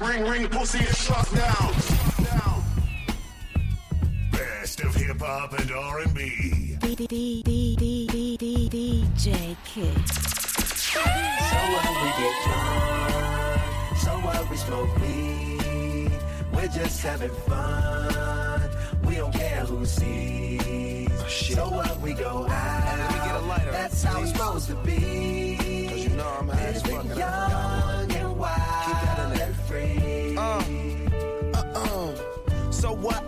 Ring, ring, pussy is shut down. Best of hip hop and R&B. DJ. So what we get drunk, so what we smoke weed. We're just having fun. We don't care who sees. So what we go out. we get a lighter, That's how it's supposed to be. Cause you know I'm high as fuck free. Uh, uh, uh. So what?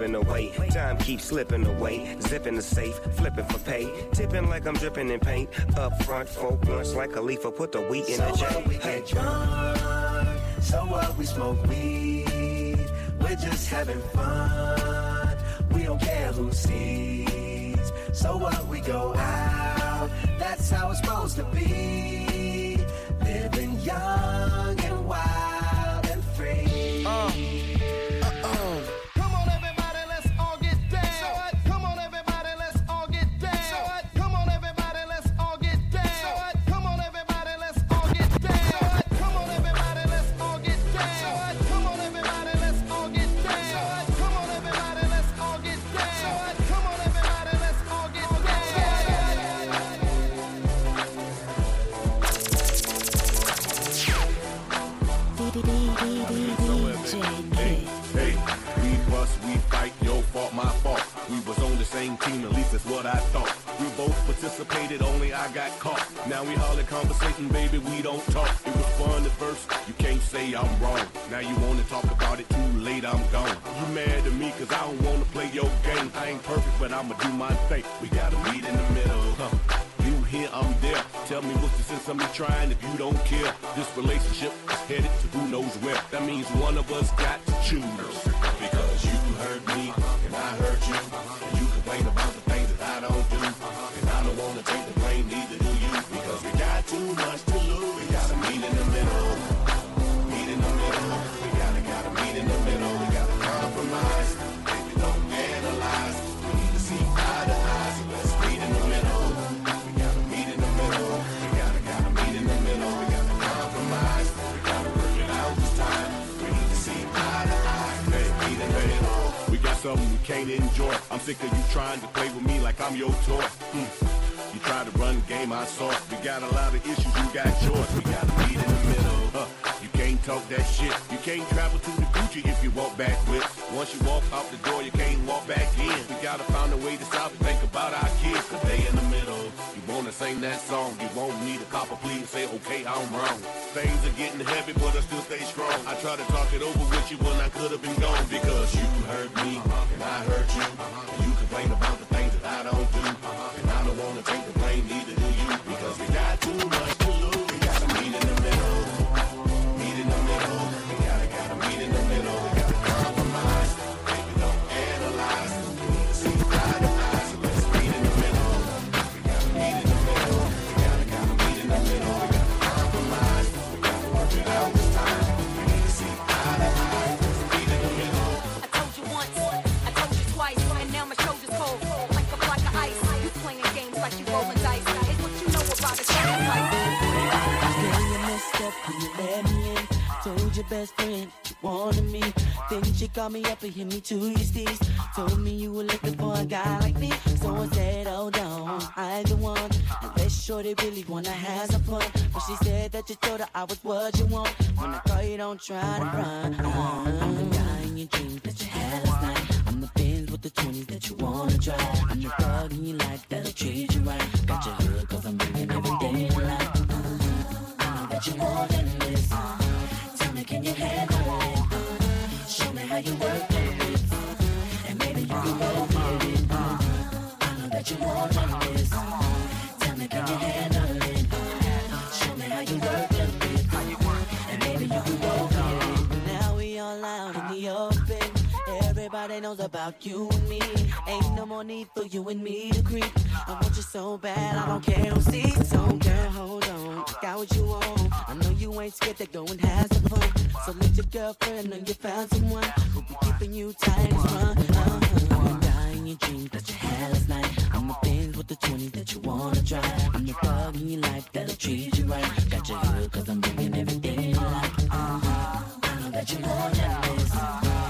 dipping away. Time keeps slipping away. Zipping the safe, flipping for pay. Tipping like I'm dripping in paint. Up front, four blunts like a leaf. Put the wheat in So the J. what we Hey. get drunk, so what we smoke weed. We're just having fun. We don't care who sees. So what we go out. That's how it's supposed to be. Living young and wild and free. Come both participated, only I got caught. Now we hardly conversating, baby, we don't talk. It was fun at first, you can't say I'm wrong. Now you wanna talk about it, too late, I'm gone. You mad at me, cause I don't wanna play your game. I ain't perfect, but I'ma do my thing. We gotta meet in the middle, huh? You here, I'm there. Tell me what's the sense of me trying if you don't care. This relationship is headed to who knows where. That means one of us got to choose. Something we can't enjoy. I'm sick of you trying to play with me like I'm your toy. Hmm. You try to run the game, I saw. We got a lot of issues, you got yours. We gotta meet in the middle. Huh. You can't talk that shit. You can't travel to the Gucci if you walk backwards. Once you walk out the door, you can't walk back in. We gotta find a way to stop and think about our kids, cause they in the middle. Wanna sing that song, you won't need a copper, please say, okay, I'm wrong. Things are getting heavy, but I still stay strong. I try to talk it over with you when I could have been gone because you hurt me and I hurt you. And you complain about the things that I don't do. Called me up and hit me your steez. Told me you were looking for a guy like me. So I said, oh, hold on, I the one. Unless shorty really wanna have some fun. But she said that you told her I was what you want. When I call you, don't try to run. I'm the guy in your dreams that you had last night. I'm the Benz with the 20s that you wanna drive. I'm the thug in your life that'll treat you about you and me. Ain't no more need for you and me to creep. I want you so bad, I don't care who sees. So girl, hold on, got what you want. I know you ain't scared to go and have some fun. So let your girlfriend know you found someone who be keeping you tight as run. Uh-huh. Die in your dreams that you had last night. I'm the things with the 20 that you wanna try. I'm the thug in your life that'll treat you right. Got your hood cause I'm bringing everything you like. Uh-huh. I know that you more than this. Tell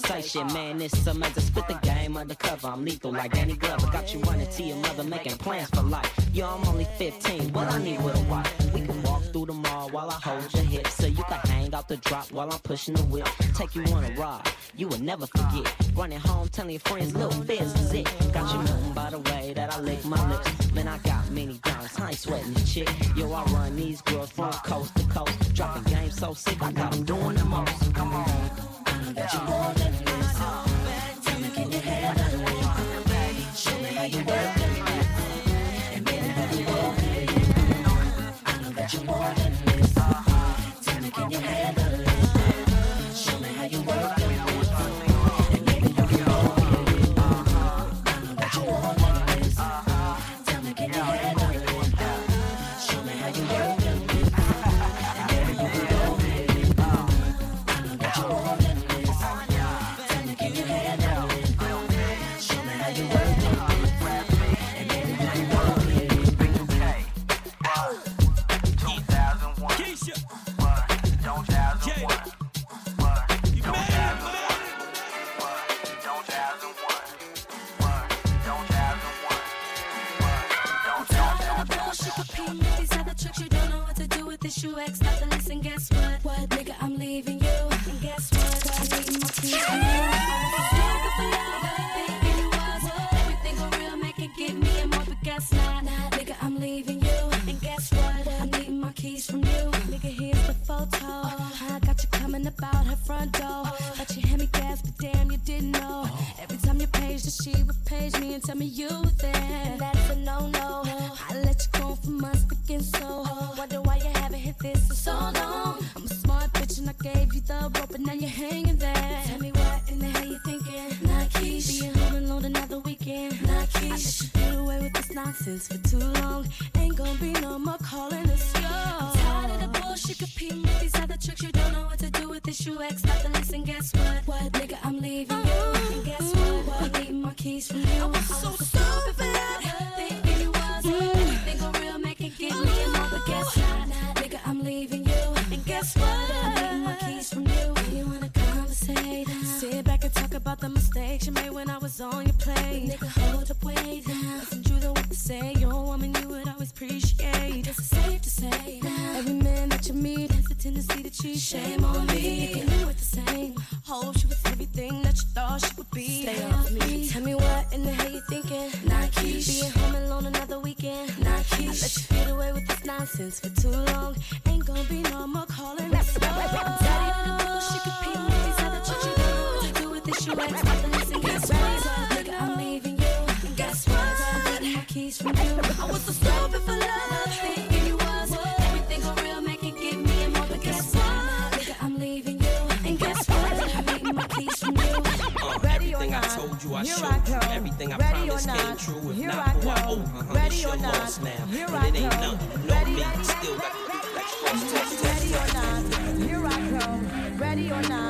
Of conversation, man, this summer to spit the game undercover. I'm lethal like Danny Glover. Got you running to your mother, making plans for life. Yo, I'm only 15, what I need with a wife. We can walk through the mall while I hold your hips, so you can hang out the drop while I'm pushing the whip. Take you on a ride, you will never forget. Running home, telling your friends, little biz is it. Got you known by the way that I lick my lips. Man, I got many dimes, I ain't sweating the chick. Yo, I run these girls from coast to coast. Dropping game so sick, I got them doing the most. Come on. That you more than this. Tell me, can you handle it? Show me how you work. And can roll it. I know that you more than this. Tell me, can you handle it? Nonsense for too long. Ain't gonna be no more calling this yo. I'm tired of the bullshit competing with these other tricks. You don't know what to do with this. You ex not to listen. Guess what? What nigga? I'm leaving you. And guess what? What? I'm leaving my keys from you. I was so stupid for that. Thinking you was everything mm. for real. Make it give me a more, but guess not. Nigga, I'm leaving you. And guess what? I'm leaving my keys from you. You wanna conversate? Uh, Sit back and talk about the mistakes you made when I was on your plate. Nigga, hold up, wait. Listen say. You're a woman you would always appreciate. It's safe to say every man that you meet has a tendency to cheat. Shame on me. You knew it the same. Hope she was everything that you thought she would be. Stay off me. Tell me what in the hell you thinking? Not Keish. Being home alone another weekend. Not Keish. I let you get away with this nonsense for too long. Ain't gonna be no more calling I promised came true. If not, who I owe, uh-huh, it's your loss now. and it ain't nothing, no me. Still got to be like first test, test, Ready or not, here I come. Ready or not,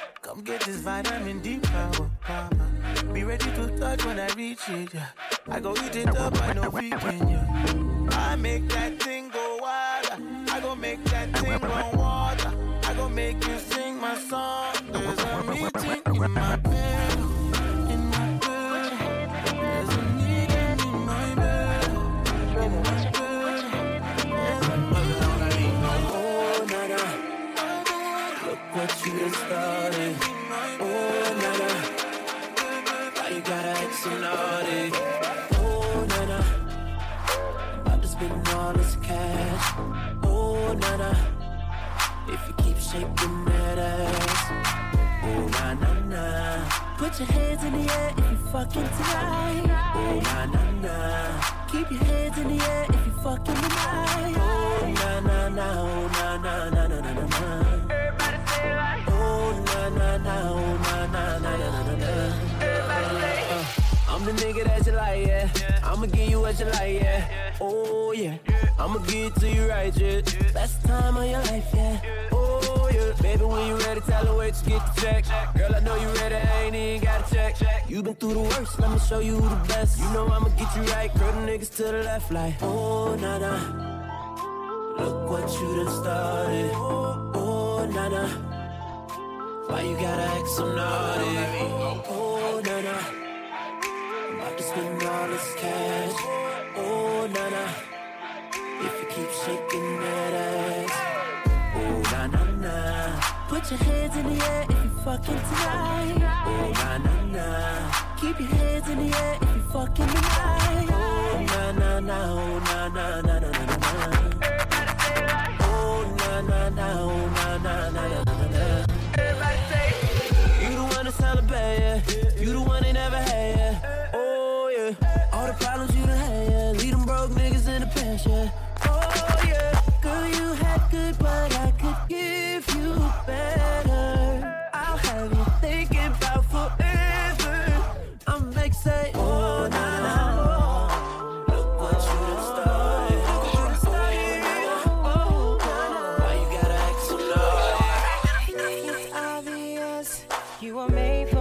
Come get this vitamin D power. Be ready to touch when I reach it. Yeah. I go eat it up, I know vegan. Yeah. I make that thing go wild. I go make that thing run water. I go make you sing my song. There's a meeting in my bed. You done started. Oh, nana. Why you gotta act so naughty? Oh, nana. About to spend all this cash. Oh, nana. If you keep shaking that ass. Oh, na na na. Put your hands in the air if you're fucking tonight. Oh, na na na. Keep your hands in the air if you fucking tonight. Oh, I'm the nigga that you like, yeah. I'ma give you what you like, yeah. Oh yeah, I'ma give it to you right, yeah. Best time of your life, yeah. Oh yeah, baby, when you ready, tell her where to get the check. Girl, I know you ready, I ain't even gotta check. You been through the worst, let me show you the best. You know I'ma get you right, curl the niggas to the left, like oh na na. Look what you done started. Oh na na. Why you gotta act so naughty? Oh na na. About to spend all this cash. Oh, na na. If you keep shaking that ass. Oh, na na na. Put your hands in the air if you fucking tonight. Oh, na na na. Keep your hands in the air if you fucking tonight. You were made for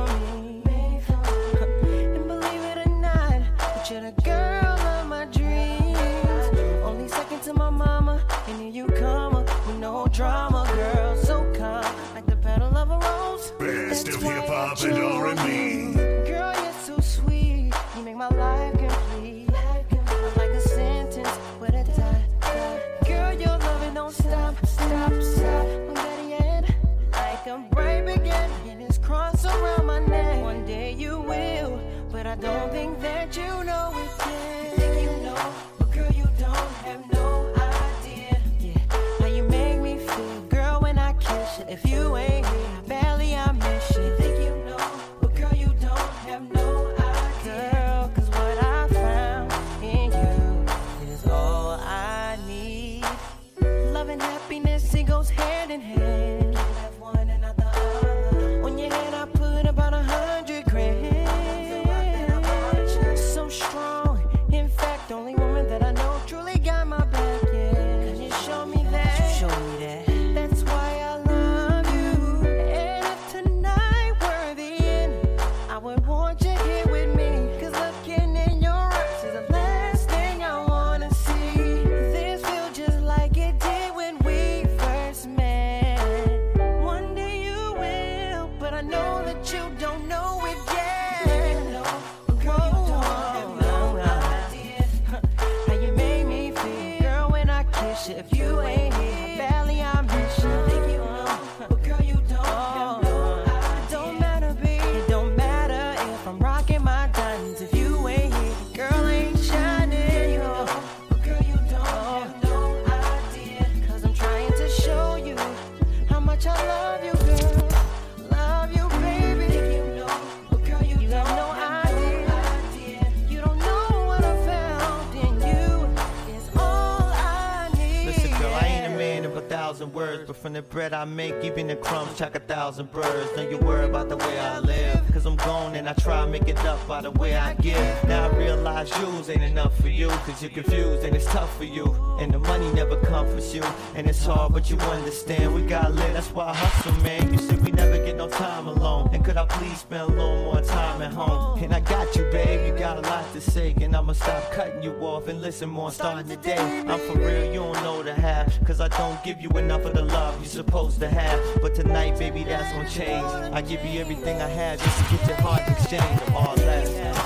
bread I make, even the crumbs track a thousand birds. Don't you worry about the way I live, cause I'm gone and I try to make it up by the way I give. Now I realize yours ain't enough for you, cause you're confused and it's tough for you. And the money never comforts you, and it's hard, but you understand. We got lit, that's why I hustle, man. You said we never get no time alone. And could I please spend a little more time at home? And I got you, babe, you got a lot to say, and I'ma stop cutting you off and listen more starting today. I'm for real, you don't know the half, cause I don't give you enough of the love you're supposed to have. But tonight, baby, that's gonna change. I give you everything I have just to get your heart exchanged all. That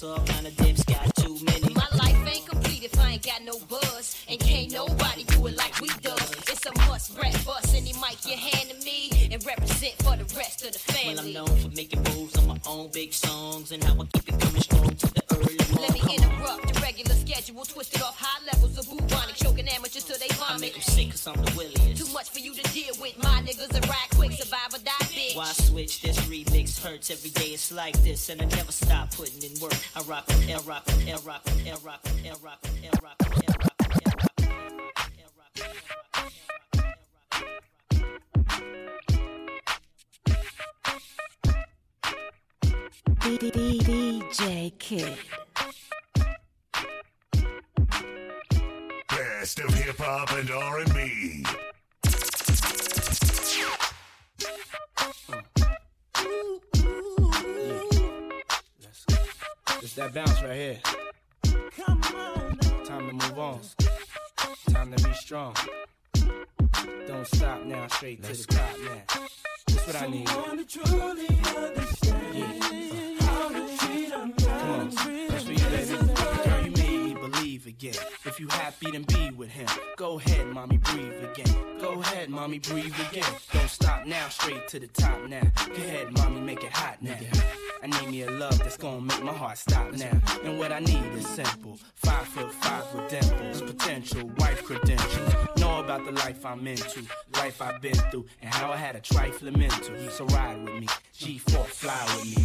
kind of dips. Got too many. My life ain't complete if I ain't got no buzz. And can't nobody do it like we do. It's a must rap bust any mic you hand to me and represent for the rest of the family. Well, I'm known for making moves on my own big songs and how I keep it coming strong to the early morning. Let me interrupt the regular schedule, twisted off high levels of bubonic, choking amateurs till they vomit. I make them sick cause I'm the williest. Too much for you to deal with. My niggas are ride quick, survive or die, bitch. Why switch? This hurts every day. It's like this, and I never stop putting in work. I rock, I rock, I rock, I rock, I rock, I rock, I rock. DJ Kid. Best of hip hop and R&B. That bounce right here. Time to move on. Time to be strong. Don't stop now, straight to the top now. That's what I need. Again. If you happy, then be with him. Go ahead, mommy, breathe again. Go ahead, mommy, breathe again. Don't stop now, straight to the top now. Go ahead, mommy, make it hot now. I need me a love that's gonna make my heart stop now. And what I need is simple. Five foot five with dimples, potential wife credentials. Know about the life I'm into, life I've been through, and how I had a trifling mental. So ride with me, G4 fly with me.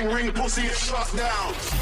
Ring, ring, pussy, and shut down.